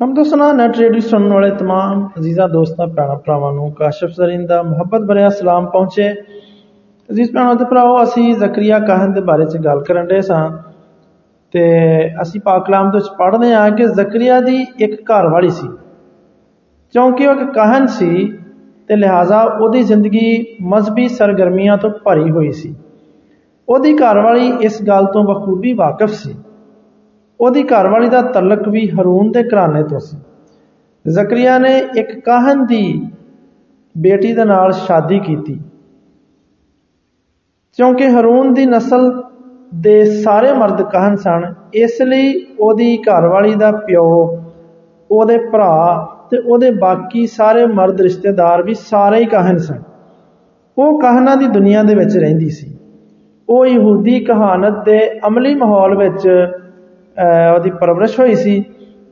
ਹਮ ਸਨਾ net radio ਸੁਣਨ ਵਾਲੇ तमाम ਅਜ਼ੀਜ਼ਾਂ ਦੋਸਤਾਂ ਭੈਣਾਂ ਭਰਾਵਾਂ ਨੂੰ ਕਾਸ਼ਫ ਜ਼ਰੀਨ ਦਾ ਮੁਹੱਬਤ ਭਰਿਆ ਸਲਾਮ ਪਹੁੰਚੇ ਅਜ਼ੀਜ਼ ਭੈਣਾਂ ਤੇ ਭਰਾਓ ਅਸੀਂ ਜ਼ਕਰੀਆ ਕਾਹਨ ਦੇ ਬਾਰੇ ਚ ਗੱਲ ਕਰਨ ਦੇ ਸਾਂ ਤੇ ਅਸੀਂ ਪਾਕ ਕਲਾਮ ਦੇ ਵਿੱਚ ਪੜ੍ਹਦੇ ਆ ਕਿ ਜ਼ਕਰੀਆ ਦੀ ਇੱਕ ਘਰ ਵਾਲੀ ਸੀ ਕਿਉਂਕਿ ਉਹ ਇੱਕ ਕਾਹਨ ਸੀ ਤੇ ਲਿਹਾਜ਼ਾ ਉਹਦੀ ਜ਼ਿੰਦਗੀ ਮਜ਼ਬੀ ਸਰਗਰਮੀਆਂ ਤੋਂ ਭਰੀ ਹੋਈ ਸੀ ਉਹਦੀ ਘਰ ਵਾਲੀ ਇਸ ਗੱਲ ਤੋਂ ਬਖੂਬੀ ਵਾਕਿਫ ਸੀ ਉਹਦੀ ਘਰਵਾਲੀ ਦਾ ਤਲਕ ਵੀ ਹਰੂਨ ਦੇ ਘਰਾਣੇ ਤੋਂ ਸੀ। ਜ਼ਕਰੀਆ ਨੇ ਇੱਕ ਕਾਹਨ ਦੀ ਬੇਟੀ ਦੇ ਨਾਲ ਸ਼ਾਦੀ ਕੀਤੀ। ਕਿਉਂਕਿ ਹਰੂਨ ਦੀ ਨਸਲ ਦੇ ਸਾਰੇ ਮਰਦ ਕਾਹਨ ਸਨ, ਇਸ ਲਈ ਉਹਦੀ ਘਰਵਾਲੀ ਦਾ ਪਿਓ, ਉਹਦੇ ਭਰਾ ਤੇ ਉਹਦੇ ਬਾਕੀ ਸਾਰੇ ਮਰਦ ਰਿਸ਼ਤੇਦਾਰ ਵੀ ਸਾਰੇ ਹੀ ਕਾਹਨ ਸਨ। ਉਹ ਕਾਹਨਾਂ ਦੀ ਦੁਨੀਆ ਦੇ ਵਿੱਚ ਰਹਿੰਦੀ ਸੀ। ਉਹ ਯਹੂਦੀ ਕਹਾਣਤ ਦੇ ਅਮਲੀ ਮਾਹੌਲ ਵਿੱਚ ਉਹਦੀ ਪਰਵਰਿਸ਼ ਹੋਈ ਸੀ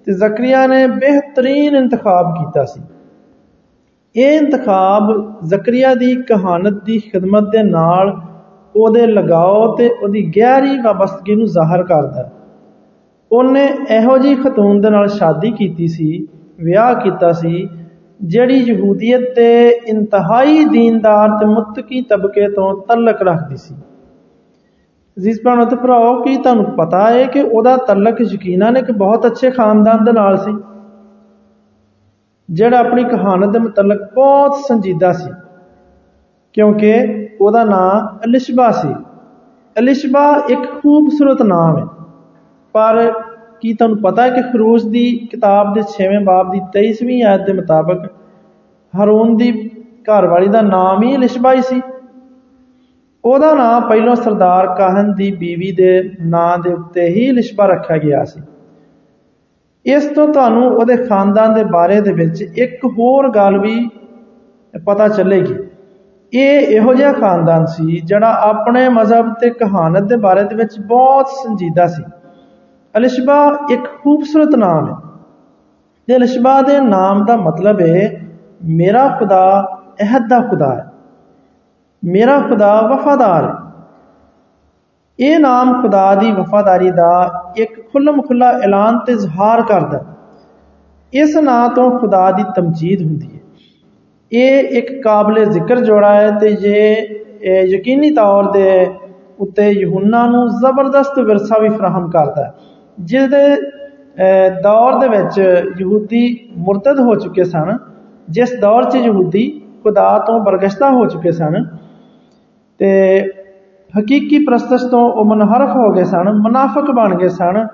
ਤੇ ਜ਼ਕਰੀਆ ਨੇ ਬਿਹਤਰੀਨ ਇੰਤਖਾਬ ਕੀਤਾ ਸੀ। ਇਹ ਇੰਤਖਾਬ ਜ਼ਕਰੀਆ ਦੀ ਕਹਾਣਤ ਦੀ ਖਿਦਮਤ ਦੇ ਨਾਲ ਉਹਦੇ ਲਗਾਓ ਤੇ ਉਹਦੀ ਗਹਿਰੀ ਵਾਬਸਤਗੀ ਨੂੰ ਜ਼ਾਹਰ ਕਰਦਾ ਉਹਨੇ ਇਹੋ ਜੀ ਖਤੂਨ ਦੇ ਨਾਲ ਸ਼ਾਦੀ ਕੀਤੀ ਸੀ, ਵਿਆਹ ਕੀਤਾ ਸੀ, ਜਿਹੜੀ ਯਹੂਦੀਅਤ ਦੇ ਇੰਤਹਾਈ ਦੀਨਦਾਰ ਤੇ ਮੁਤਕੀ ਤਬਕੇ ਤੋਂ ਤਲਕ ਰੱਖਦੀ ਸੀ। ਅਜ਼ੀਜ਼ ਭੈਣੋ ਤੇ ਭਰਾਓ, ਕੀ ਤੁਹਾਨੂੰ ਪਤਾ ਹੈ ਕਿ ਉਹਦਾ ਤਲਕ ਯਕੀਨਨ ਇੱਕ ਬਹੁਤ ਅੱਛੇ ਖਾਨਦਾਨ ਦੇ ਨਾਲ ਸੀ? ਜਿਹੜਾ ਆਪਣੀ ਕਹਾਣਤ ਦੇ ਮੁਤਲਕ ਬਹੁਤ ਸੰਜੀਦਾ ਸੀ, ਕਿਉਂਕਿ ਉਹਦਾ ਨਾਮ ਅਲਿਸ਼ਬਾ ਸੀ। ਅਲਿਸ਼ਬਾ ਇੱਕ ਖੂਬਸੂਰਤ ਨਾਮ ਹੈ ਪਰ ਕੀ ਤੁਹਾਨੂੰ ਪਤਾ ਹੈ ਕਿ ਖਰੂਜ ਦੀ ਕਿਤਾਬ ਦੇ 6ਵੇਂ ਬਾਬ ਦੀ 23ਵੀਂ ਆਇਤ ਦੇ ਮੁਤਾਬਕ ਹਰੂਨ ਦੀ ਘਰਵਾਲੀ ਦਾ ਨਾਮ ਹੀ ਅਲਿਸ਼ਬਾ ਹੀ ਸੀ? ਉਹਦਾ ਨਾਮ ਪਹਿਲਾਂ ਸਰਦਾਰ ਕਾਹਨ ਦੀ ਬੀਵੀ ਦੇ ਨਾਂ ਦੇ ਉੱਤੇ ਹੀ ਲਿਸ਼ਬਾ ਰੱਖਿਆ ਗਿਆ ਸੀ। ਇਸ ਤੋਂ ਤੁਹਾਨੂੰ ਉਹਦੇ ਖਾਨਦਾਨ ਦੇ ਬਾਰੇ ਦੇ ਵਿੱਚ ਇੱਕ ਹੋਰ ਗੱਲ ਵੀ ਪਤਾ ਚੱਲੇਗੀ। ਇਹ ਇਹੋ ਜਿਹਾ ਖਾਨਦਾਨ ਸੀ ਜਿਹੜਾ ਆਪਣੇ ਮਜ਼ਹਬ ਤੇ ਕਹਾਣਤ ਦੇ ਬਾਰੇ ਦੇ ਵਿੱਚ ਬਹੁਤ ਸੰਜੀਦਾ ਸੀ। ਅਲਿਸ਼ਬਾ ਇੱਕ ਖੂਬਸੂਰਤ ਨਾਮ ਹੈ। ਤੇ ਅਲਿਸ਼ਬਾ ਦੇ ਨਾਮ ਦਾ ਮਤਲਬ ਹੈ ਮੇਰਾ ਖੁਦਾ, ਅਹਿਦ ਦਾ ਖੁਦਾ ਹੈ। ਮੇਰਾ ਖੁਦਾ ਵਫਾਦਾਰ। ਹੈ ਇਹ ਨਾਮ ਖੁਦਾ ਦੀ ਵਫਾਦਾਰੀ ਦਾ ਇੱਕ ਖੁੱਲਮ ਖੁੱਲਾ ਐਲਾਨ ਤੇ ਇਜ਼ਹਾਰ ਕਰਦਾ ਇਸ ਨਾਂ ਤੋਂ ਖੁਦਾ ਦੀ ਤਮਜੀਦ ਹੁੰਦੀ ਹੈ। ਇਹ ਇੱਕ ਕਾਬਲੇ ਜ਼ਿਕਰ ਜੋੜਾ ਹੈ ਤੇ ਇਹ ਯਕੀਨੀ ਤੌਰ ਦੇ ਉੱਤੇ ਯਹੂਨਾ ਨੂੰ ਜ਼ਬਰਦਸਤ ਵਿਰਸਾ ਵੀ ਫਰਾਹਮ ਕਰਦਾ ਹੈ, ਜਿਹਦੇ ਦੌਰ ਦੇ ਵਿੱਚ ਯਹੂਦੀ ਮੁਰਤਦ ਹੋ ਚੁੱਕੇ ਸਨ, ਜਿਸ ਦੌਰ 'ਚ ਯਹੂਦੀ ਖੁਦਾ ਤੋਂ ਬਰਗਸ਼ਤਾ ਹੋ ਚੁੱਕੇ ਸਨ ਤੇ ਹਕੀਕੀ ਪ੍ਰਸਤਸ਼ ਤੋਂ ਉਹ ਮਨਹਰਫ ਹੋ ਗਏ ਸਨ, ਮੁਨਾਫਕ ਬਣ ਗਏ ਸਨ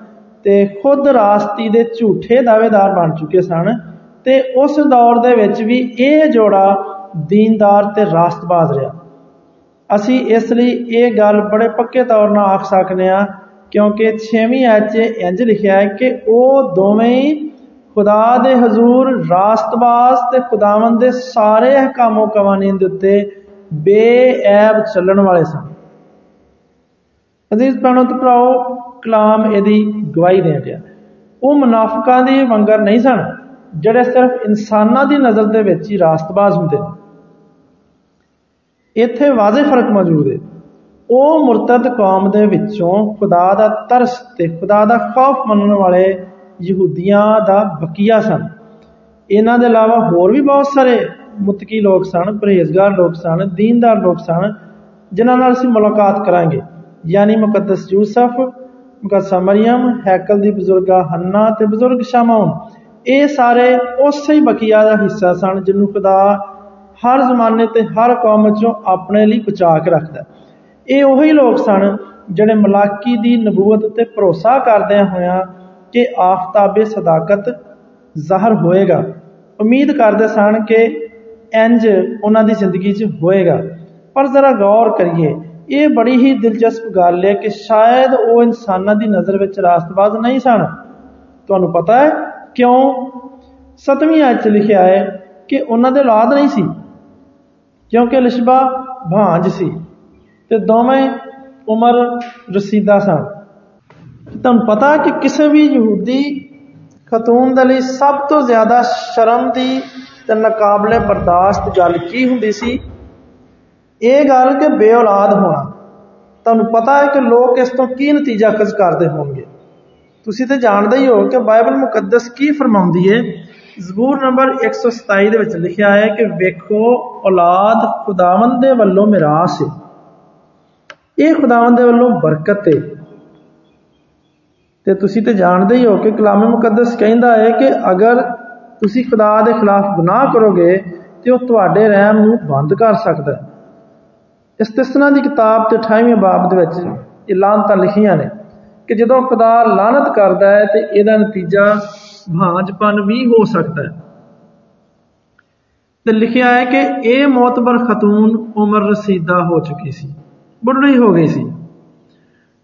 ਤੇ ਖੁਦ ਰਾਸਤੀ ਦੇ ਝੂਠੇ ਦਾਅਵੇਦਾਰ ਬਣ ਚੁੱਕੇ ਸਨ ਤੇ ਉਸ ਦੌਰ ਦੇ ਵਿੱਚ ਵੀ ਇਹ ਜੋੜਾ ਦੀਨਦਾਰ ਤੇ ਰਾਸਤਬਾਜ਼ ਰਿਹਾ। ਅਸੀਂ ਇਸ ਲਈ ਇਹ ਗੱਲ ਬੜੇ ਪੱਕੇ ਤੌਰ ਨਾਲ ਆਖ ਸਕਨੇ ਆ ਕਿਉਂਕਿ 6ਵੀਂ ਆਇਤ 'ਚ ਇੰਜ ਲਿਖਿਆ ਹੈ ਕਿ ਉਹ ਦੋਵੇਂ ਹੀ ਖੁਦਾ ਦੇ ਹਜ਼ੂਰ, ਰਾਸਤਬਾਜ਼ ਤੇ ਖੁਦਾਵੰਦ ਦੇ ਸਾਰੇ ਹਕਾਮੋ ਕਵਾਨੀਨ ਦੇ ਉੱਤੇ ਬੇਐਬ ਚੱਲਣ ਵਾਲੇ ਸਨ। ਅਜ਼ੀਜ਼ ਭੈਣੋ ਤੇ ਭਰਾਓ, ਕਲਾਮ ਇਹਦੀ ਗਵਾਹੀ ਦੇ ਰਿਹਾ ਉਹ ਮੁਨਾਫਕਾਂ ਦੀ ਵੰਗਰ ਨਹੀਂ ਸਨ, ਜਿਹੜੇ ਸਿਰਫ ਇਨਸਾਨਾਂ ਦੀ ਨਜ਼ਰ ਦੇ ਵਿੱਚ ਹੀ ਰਾਸਤਬਾਜ਼ ਹੁੰਦੇ ਨੇ। ਇੱਥੇ ਵਾਜ਼ਿਹ ਫ਼ਰਕ ਮੌਜੂਦ ਹੈ ਉਹ ਮੁਰਤਦ ਕੌਮ ਦੇ ਵਿੱਚੋਂ ਖੁਦਾ ਦਾ ਤਰਸ ਤੇ ਖੁਦਾ ਦਾ ਖੌਫ ਮੰਨਣ ਵਾਲੇ ਯਹੂਦੀਆਂ ਦਾ ਬਕੀਆ ਸਨ। ਇਹਨਾਂ ਦੇ ਇਲਾਵਾ ਹੋਰ ਵੀ ਬਹੁਤ ਸਾਰੇ ਮੁਤਕੀ ਲੋਕ ਸਨ, ਪਰਹੇਜ਼ਗਾਰ ਲੋਕ ਸਨ, ਦੀਨਦਾਰ ਲੋਕ ਸਨ, ਜਿਨ੍ਹਾਂ ਨਾਲ ਅਸੀਂ ਮੁਲਾਕਾਤ ਕਰਾਂਗੇ। ਯਾਨੀ ਮੁਕੱਦਸ ਯੂਸਫ, ਮੁਕੱਦਸਾ ਮਰੀਮ ਹੈਕਲ ਦੀ ਬਜ਼ੁਰਗਾ ਹੰਨਾ ਤੇ ਬਜ਼ੁਰਗ ਸ਼ਮਾਉਨ। ਇਹ ਸਾਰੇ ਉਸੇ ਹੀ ਬਕੀਆ ਦਾ ਹਿੱਸਾ ਸਨ, ਜਿਹਨੂੰ ਖੁਦਾ ਹਰ ਜ਼ਮਾਨੇ ਤੇ ਹਰ ਕੌਮ ਵਿੱਚੋਂ ਆਪਣੇ ਲਈ ਬਚਾ ਕੇ ਰੱਖਦਾ ਇਹ ਉਹੀ ਲੋਕ ਸਨ, ਜਿਹੜੇ ਮਲਾਕੀ ਦੀ ਨਬੂਵਤ ਤੇ ਭਰੋਸਾ ਕਰਦੇ ਹੋਇਆਂ ਕਿ ਆਫਤਾਬੇ ਸਦਾਕਤ ਜ਼ਾਹਰ ਹੋਏਗਾ। ਉਮੀਦ ਕਰਦੇ ਸਨ ਕਿ ਇੰਜ ਉਹਨਾਂ ਦੀ ਜ਼ਿੰਦਗੀ 'ਚ ਹੋਏਗਾ। ਪਰ ਜ਼ਰਾ ਗੌਰ ਕਰੀਏ, ਇਹ ਬੜੀ ਹੀ ਦਿਲਚਸਪ ਗੱਲ ਹੈ ਕਿ ਸ਼ਾਇਦ ਉਹ ਇਨਸਾਨਾਂ ਦੀ ਨਜ਼ਰ ਵਿੱਚ ਰਾਸਤਬਾਜ਼ ਨਹੀਂ ਸਨ। ਤੁਹਾਨੂੰ ਪਤਾ ਹੈ ਕਿਉਂ? ਸਤਵੀਂ ਆਇਤ 'ਚ ਲਿਖਿਆ ਹੈ ਕਿ ਉਹਨਾਂ ਦੇ ਔਲਾਦ ਨਹੀਂ ਸੀ, ਕਿਉਂਕਿ ਲਿਸ਼ਬਾ ਭਾਂਜ ਸੀ ਤੇ ਦੋਵੇਂ ਉਮਰ ਰਸੀਦਾ ਸਨ। ਤੁਹਾਨੂੰ ਪਤਾ ਕਿ ਕਿਸੇ ਵੀ ਯਹੂਦੀ ਖਤੂਨ ਦੇ ਲਈ ਸਭ ਤੋਂ ਜ਼ਿਆਦਾ ਸ਼ਰਮ ਦੀ ਤੇ ਨਕਾਬਲੇ ਬਰਦਾਸ਼ਤ ਗੱਲ ਕੀ ਹੁੰਦੀ ਸੀ? ਇਹ ਗੱਲ ਕਿ ਬੇਔਲਾਦ ਹੋਣਾ। ਤੁਹਾਨੂੰ ਪਤਾ ਹੈ ਕਿ ਲੋਕ ਇਸ ਤੋਂ ਕੀ ਨਤੀਜਾ ਕਜ਼ ਕਰਦੇ ਹੋਣਗੇ। ਤੁਸੀਂ ਤੇ ਜਾਣਦੇ ਹੀ ਹੋ ਕਿ ਬਾਈਬਲ ਮੁਕੱਦਸ ਕੀ ਫਰਮਾਉਂਦੀ ਹੈ? ਜ਼ਬੂਰ ਨੰਬਰ 127 ਦੇ ਵਿੱਚ ਲਿਖਿਆ ਹੈ ਕਿ ਵੇਖੋ, ਔਲਾਦ ਖੁਦਾਵੰਦ ਦੇ ਵੱਲੋਂ ਮਿਰਾਸ ਹੈ ਇਹ ਖੁਦਾਵੰਦ ਦੇ ਵੱਲੋਂ ਬਰਕਤ ਹੈ ਤੇ ਤੁਸੀਂ ਤੇ ਜਾਣਦੇ ਹੀ ਹੋ ਕਿ ਕਲਾਮ ਮੁਕੱਦਸ ਕਹਿੰਦਾ ਹੈ ਕਿ ਅਗਰ ਤੁਸੀਂ ਖੁਦਾ ਦੇ ਖਿਲਾਫ ਗੁਨਾਹ ਕਰੋਗੇ ਤੇ ਉਹ ਤੁਹਾਡੇ ਰਹਿਮ ਨੂੰ ਬੰਦ ਕਰ ਸਕਦਾ ਹੈ। ਇਸਤਿਸਨਾ ਦੀ ਕਿਤਾਬ ਤੇ 28ਵੇਂ ਬਾਬ ਦੇ ਵਿੱਚ ਇਹ ਲਾਨਤਾਂ ਲਿਖੀਆਂ ਨੇ ਕਿ ਜਦੋਂ ਖੁਦਾ ਲਾਨਤ ਕਰਦਾ ਹੈ ਤੇ ਇਹਦਾ ਨਤੀਜਾ ਭਾਂਜਪਨ ਵੀ ਹੋ ਸਕਦਾ ਹੈ। ਤੇ ਲਿਖਿਆ ਹੈ ਕਿ ਇਹ ਮੌਤਬਰ ਖਤੂਨ ਉਮਰ ਰਸੀਦਾ ਹੋ ਚੁੱਕੀ ਸੀ, ਬੁੱਢੀ ਹੋ ਗਈ ਸੀ।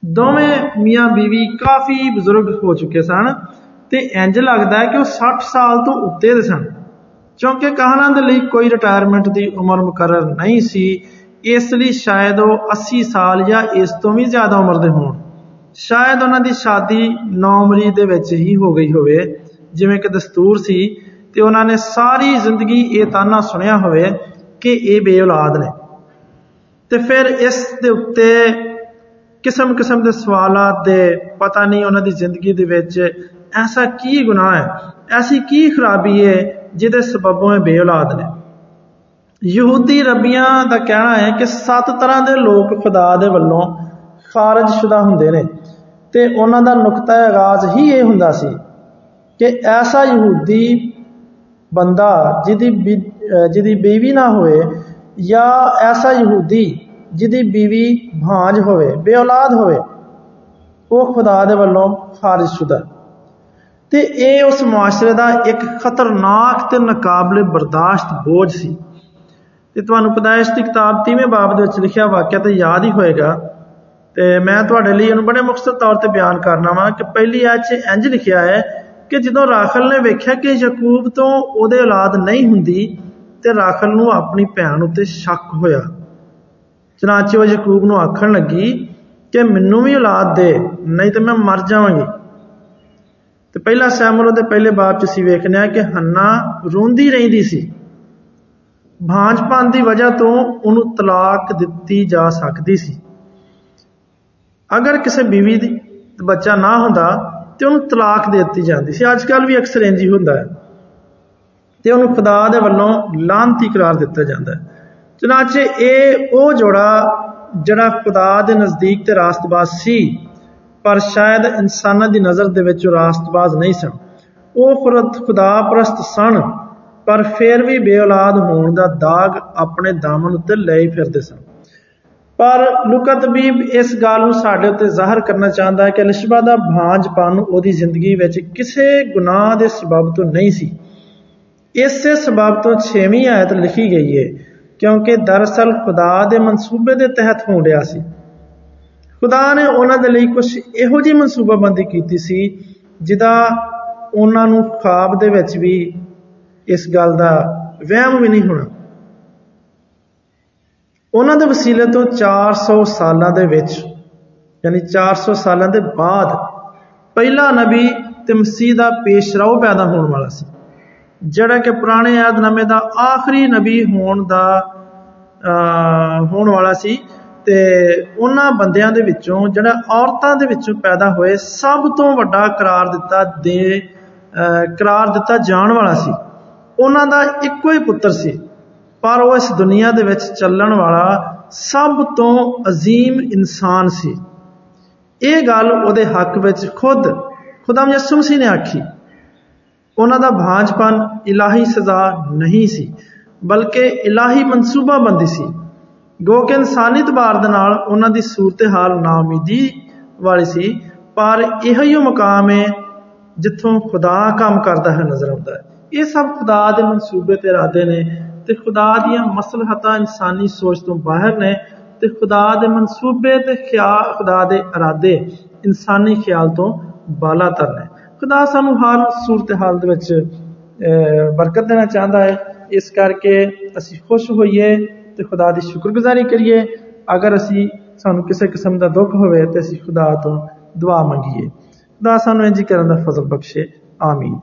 ਦੋਵੇਂ ਮੀਆਂ ਬੀਵੀ ਕਾਫੀ ਬਜ਼ੁਰਗ ਹੋ ਚੁੱਕੇ ਸਨ ਤੇ ਇੰਜ ਲੱਗਦਾ ਹੈ ਕਿ ਉਹ 60 ਸਾਲ ਤੋਂ ਉੱਤੇ ਦੇ ਸਨ। ਕਿਉਂਕਿ ਕਹਾਣਾ ਦੇ ਲਈ ਕੋਈ ਰਿਟਾਇਰਮੈਂਟ ਦੀ ਉਮਰ ਮੁਕਰਰ ਨਹੀਂ ਸੀ, ਇਸ ਲਈ ਸ਼ਾਇਦ ਉਹ 80 ਸਾਲ ਜਾਂ ਇਸ ਤੋਂ ਵੀ ਜ਼ਿਆਦਾ ਉਮਰ ਦੇ ਹੋਣ। ਸ਼ਾਇਦ ਉਹਨਾਂ ਦੀ ਸ਼ਾਦੀ 9 ਮਰੀ ਦੇ ਵਿੱਚ ਹੀ ਹੋ ਗਈ ਹੋਵੇ, ਜਿਵੇਂ ਕਿ ਦਸਤੂਰ ਸੀ, ਤੇ ਉਹਨਾਂ ਨੇ ਸਾਰੀ ਜ਼ਿੰਦਗੀ ਇਹ ਤਾਨਾ ਸੁਣਿਆ ਹੋਵੇ ਕਿ ਇਹ ਬੇਔਲਾਦ ਨੇ। ਤੇ ਫਿਰ ਇਸ ਦੇ ਉੱਤੇ ਕਿਸਮ ਕਿਸਮ ਦੇ ਸਵਾਲਾਂ ਦੇ ਪਤਾ ਨਹੀਂ ਉਹਨਾਂ ਦੀ ਜ਼ਿੰਦਗੀ ਦੇ ਵਿੱਚ ਐਸਾ ਕੀ ਗੁਨਾਹ ਹੈ? ਐਸੀ ਕੀ ਖਰਾਬੀ ਹੈ ਜਿਹਦੇ ਸਬਬੋਂ ਇਹ ਬੇਔਲਾਦ ਨੇ? ਯਹੂਦੀ ਰਬੀਆਂ ਦਾ ਕਹਿਣਾ ਹੈ ਕਿ ਸੱਤ ਤਰ੍ਹਾਂ ਦੇ ਲੋਕ ਖੁਦਾ ਦੇ ਵੱਲੋਂ ਖਾਰਜ ਸ਼ੁਦਾ ਹੁੰਦੇ ਨੇ ਤੇ ਉਹਨਾਂ ਦਾ ਨੁਕਤਾ ਆਗਾਜ਼ ਹੀ ਇਹ ਹੁੰਦਾ ਸੀ ਕਿ ਐਸਾ ਯਹੂਦੀ ਬੰਦਾ ਜਿਹਦੀ ਜਿਹਦੀ ਬੀਵੀ ਨਾ ਹੋਵੇ ਜਾਂ ਐਸਾ ਯਹੂਦੀ ਜਿਹਦੀ ਬੀਵੀ ਭਾਂਜ ਹੋਵੇ, ਬੇਔਲਾਦ ਹੋਵੇ, ਉਹ ਖੁਦਾ ਦੇ ਵੱਲੋਂ ਖਾਰਜ ਸ਼ੁਦਾ ਤੇ ਇਹ ਉਸ ਮੁਆਸ਼ਰੇ ਦਾ ਇੱਕ ਖਤਰਨਾਕ ਤੇ ਨਕਾਬਲੇ ਬਰਦਾਸ਼ਤ ਬੋਝ ਸੀ। ਤੇ ਤੁਹਾਨੂੰ ਪਦਾਇਸ਼ ਦੀ ਕਿਤਾਬ 3ਵੇਂ ਬਾਬ ਦੇ ਵਿੱਚ ਲਿਖਿਆ ਵਾਕਿਆ ਤੇ ਯਾਦ ਹੀ ਹੋਏਗਾ। ਤੇ ਮੈਂ ਤੁਹਾਡੇ ਲਈ ਇਹਨੂੰ ਬੜੇ ਮੁਖਤਸਰ ਤੌਰ ਤੇ ਬਿਆਨ ਕਰਨਾ ਵਾਂ ਕਿ ਪਹਿਲੀ ਆਇਤ 'ਚ ਇੰਜ ਲਿਖਿਆ ਹੈ ਕਿ ਜਦੋਂ ਰਾਖਲ ਨੇ ਵੇਖਿਆ ਕਿ ਯਾਕੂਬ ਤੋਂ ਉਹਦੇ ਔਲਾਦ ਨਹੀਂ ਹੁੰਦੀ, ਤੇ ਰਾਖਲ ਨੂੰ ਆਪਣੀ ਭੈਣ ਉੱਤੇ ਸ਼ੱਕ ਹੋਇਆ। ਚਨਾਚੇ ਉਹ ਯਾਕੂਬ ਨੂੰ ਆਖਣ ਲੱਗੀ ਕਿ ਮੈਨੂੰ ਵੀ ਔਲਾਦ ਦੇ, ਨਹੀਂ ਤੇ ਮੈਂ ਮਰ ਜਾਵਾਂਗੀ। ਤੇ ਪਹਿਲਾ ਸੈਮੂਅਲ ਦੇ ਪਹਿਲੇ ਬਾਬ 'ਚ ਅਸੀਂ ਵੇਖਨੇ ਆ ਕਿ ਹੰਨਾ ਰੋਂਦੀ ਰਹਿੰਦੀ ਸੀ। ਭਾਂਜਪਨ ਦੀ ਵਜ੍ਹਾ ਤੋਂ ਉਹਨੂੰ ਤਲਾਕ ਦਿੱਤੀ ਜਾ ਸਕਦੀ ਸੀ। ਅਗਰ ਕਿਸੇ ਬੀਵੀ ਦੀ ਬੱਚਾ ਨਾ ਹੁੰਦਾ ਤੇ ਉਹਨੂੰ ਤਲਾਕ ਦੇ ਦਿੱਤੀ ਜਾਂਦੀ ਸੀ। ਅੱਜ ਕੱਲ ਵੀ ਅਕਸਰ ਇੰਜ ਹੀ ਹੁੰਦਾ ਹੈ। ਤੇ ਉਹਨੂੰ ਖੁਦਾ ਦੇ ਵੱਲੋਂ ਲਾਂਤੀ ਕਰਾਰ ਦਿੱਤਾ ਜਾਂਦਾ ਹੈ। ਚਨਾਚੇ ਇਹ ਉਹ ਜੋੜਾ ਜਿਹੜਾ ਖੁਦਾ ਦੇ ਨਜ਼ਦੀਕ ਤੇ ਰਾਸਤਬਾਜ਼ ਸੀ ਪਰ ਸ਼ਾਇਦ ਇਨਸਾਨਾਂ ਦੀ ਨਜ਼ਰ ਦੇ ਵਿੱਚ ਉਹ ਰਾਸਤਬਾਜ਼ ਨਹੀਂ ਸਨ। ਉਹ ਖੁਦ ਖੁਦਾ ਪ੍ਰਸਤ ਸਨ, ਪਰ ਫਿਰ ਵੀ ਬੇਔਲਾਦ ਹੋਣ ਦਾ ਦਾਗ ਆਪਣੇ ਦਾਮਨ ਉੱਤੇ ਲੈ ਫਿਰਦੇ ਸਨ। ਪਰ ਲੁਕਾ ਤਬੀਬ ਇਸ ਗੱਲ ਨੂੰ ਸਾਡੇ ਉੱਤੇ ਜ਼ਾਹਰ ਕਰਨਾ ਚਾਹੁੰਦਾ ਹੈ ਕਿ ਲਿਸ਼ਬਾ ਦਾ ਭਾਂਜਪਨ ਉਹਦੀ ਜ਼ਿੰਦਗੀ ਵਿੱਚ ਕਿਸੇ ਗੁਨਾਹ ਦੇ ਸਬਬ ਤੋਂ ਨਹੀਂ ਸੀ। ਇਸੇ ਸਬਬ ਤੋਂ 6ਵੀਂ ਆਇਤ ਲਿਖੀ ਗਈ ਹੈ, ਕਿਉਂਕਿ ਦਰਅਸਲ ਖੁਦਾ ਦੇ ਮਨਸੂਬੇ ਦੇ ਤਹਿਤ ਹੋਣ ਰਿਹਾ ਸੀ। ਖੁਦਾ ਨੇ ਉਹਨਾਂ ਦੇ ਲਈ ਕੁਝ ਇਹੋ ਜਿਹੀ ਮਨਸੂਬਾਬੰਦੀ ਕੀਤੀ ਸੀ, ਜਿਹਦਾ ਉਹਨਾਂ ਨੂੰ ਖਾਬ ਦੇ ਵਿੱਚ ਵੀ ਇਸ ਗੱਲ ਦਾ ਵਹਿਮ ਵੀ ਨਹੀਂ ਹੋਣਾ। ਉਹਨਾਂ ਦੇ ਵਸੀਲੇ ਤੋਂ 400 ਸਾਲਾਂ ਦੇ ਵਿੱਚ, ਯਾਨੀ 400 ਸਾਲਾਂ ਦੇ ਬਾਅਦ, ਪਹਿਲਾ ਨਬੀ ਤੇ ਮਸੀਹ ਦਾ ਪੇਸ਼ਰਾਉ ਪੈਦਾ ਹੋਣ ਵਾਲਾ ਸੀ, ਜਿਹੜਾ ਕਿ ਪੁਰਾਣੇ ਆਦਨਾਮੇ ਦਾ ਆਖਰੀ ਨਬੀ ਹੋਣ ਦਾ ਹੋਣ ਵਾਲਾ ਸੀ। ਤੇ ਉਹਨਾਂ ਬੰਦਿਆਂ ਦੇ ਵਿੱਚੋਂ ਜਿਹੜਾ ਔਰਤਾਂ ਦੇ ਵਿੱਚੋਂ ਪੈਦਾ ਹੋਏ ਸਭ ਤੋਂ ਵੱਡਾ ਕਰਾਰ ਦਿੱਤਾ ਦੇ ਕਰਾਰ ਦਿੱਤਾ ਜਾਣ ਵਾਲਾ ਸੀ ਉਹਨਾਂ ਦਾ ਇੱਕੋ ਹੀ ਪੁੱਤਰ ਸੀ ਪਰ ਉਹ ਇਸ ਦੁਨੀਆ ਦੇ ਵਿੱਚ ਚੱਲਣ ਵਾਲਾ ਸਭ ਤੋਂ عظیم ਇਨਸਾਨ ਸੀ ਇਹ ਗੱਲ ਉਹਦੇ ਹੱਕ ਵਿੱਚ ਖੁਦ ਖੁਦਾਮ ਯਿਸੂ ਮਸੀਹ ਨੇ ਆਖੀ ਉਹਨਾਂ ਦਾ ਭਾਂਜਪਨ ਇਲਾਹੀ ਸਜ਼ਾ ਨਹੀਂ ਸੀ ਬਲਕਿ ਇਲਾਹੀ ਮਨਸੂਬਾ ਬੰਦੀ ਸੀ ਗੋ ਕਿ ਇਨਸਾਨੀ ਤਬਾਰ ਦੇ ਨਾਲ ਉਹਨਾਂ ਦੀ ਸੂਰਤ-ਹਾਲ ਨਾਮੀਦੀ ਵਾਲੀ ਸੀ, ਪਰ ਇਹੋ ਹੀ ਮਕਾਮ ਹੈ ਜਿੱਥੋਂ ਖੁਦਾ ਕੰਮ ਕਰਦਾ ਹੈ ਨਜ਼ਰ ਆਉਂਦਾ ਹੈ। ਇਹ ਸਭ ਖੁਦਾ ਦੇ ਮਨਸੂਬੇ ਤੇ ਇਰਾਦੇ ਨੇ ਤੇ ਖੁਦਾ ਦੀਆਂ ਮਸਲਹਤਾਂ ਇਨਸਾਨੀ ਸੋਚ ਤੋਂ ਬਾਹਰ ਨੇ ਤੇ ਖੁਦਾ ਦੇ ਮਨਸੂਬੇ ਤੇ ਖਿਆਲ, ਖੁਦਾ ਦੇ ਇਰਾਦੇ ਇਨਸਾਨੀ ਖਿਆਲ ਤੋਂ ਬਾਲਾਤਰ ਨੇ। ਖੁਦਾ ਸਾਨੂੰ ਹਰ ਸੂਰਤ ਹਾਲ ਦੇ ਵਿੱਚ ਬਰਕਤ ਦੇਣਾ ਚਾਹੁੰਦਾ ਹੈ। ਇਸ ਕਰਕੇ ਅਸੀਂ ਖੁਸ਼ ਹੋਈਏ। ਤੇ ਖੁਦਾ ਦੀ ਸ਼ੁਕਰਗੁਜ਼ਾਰੀ ਕਰੀਏ। ਅਗਰ ਅਸੀਂ ਸਾਨੂੰ ਕਿਸੇ ਕਿਸਮ ਦਾ ਦੁੱਖ ਹੋਵੇ ਤੇ ਅਸੀਂ ਖੁਦਾ ਤੋਂ ਦੁਆ ਮੰਗੀਏ। ਖੁਦਾ ਸਾਨੂੰ ਇੰਜ ਕਰਨ ਦਾ ਫਜ਼ਲ ਬਖਸ਼ੇ। ਆਮੀਨ।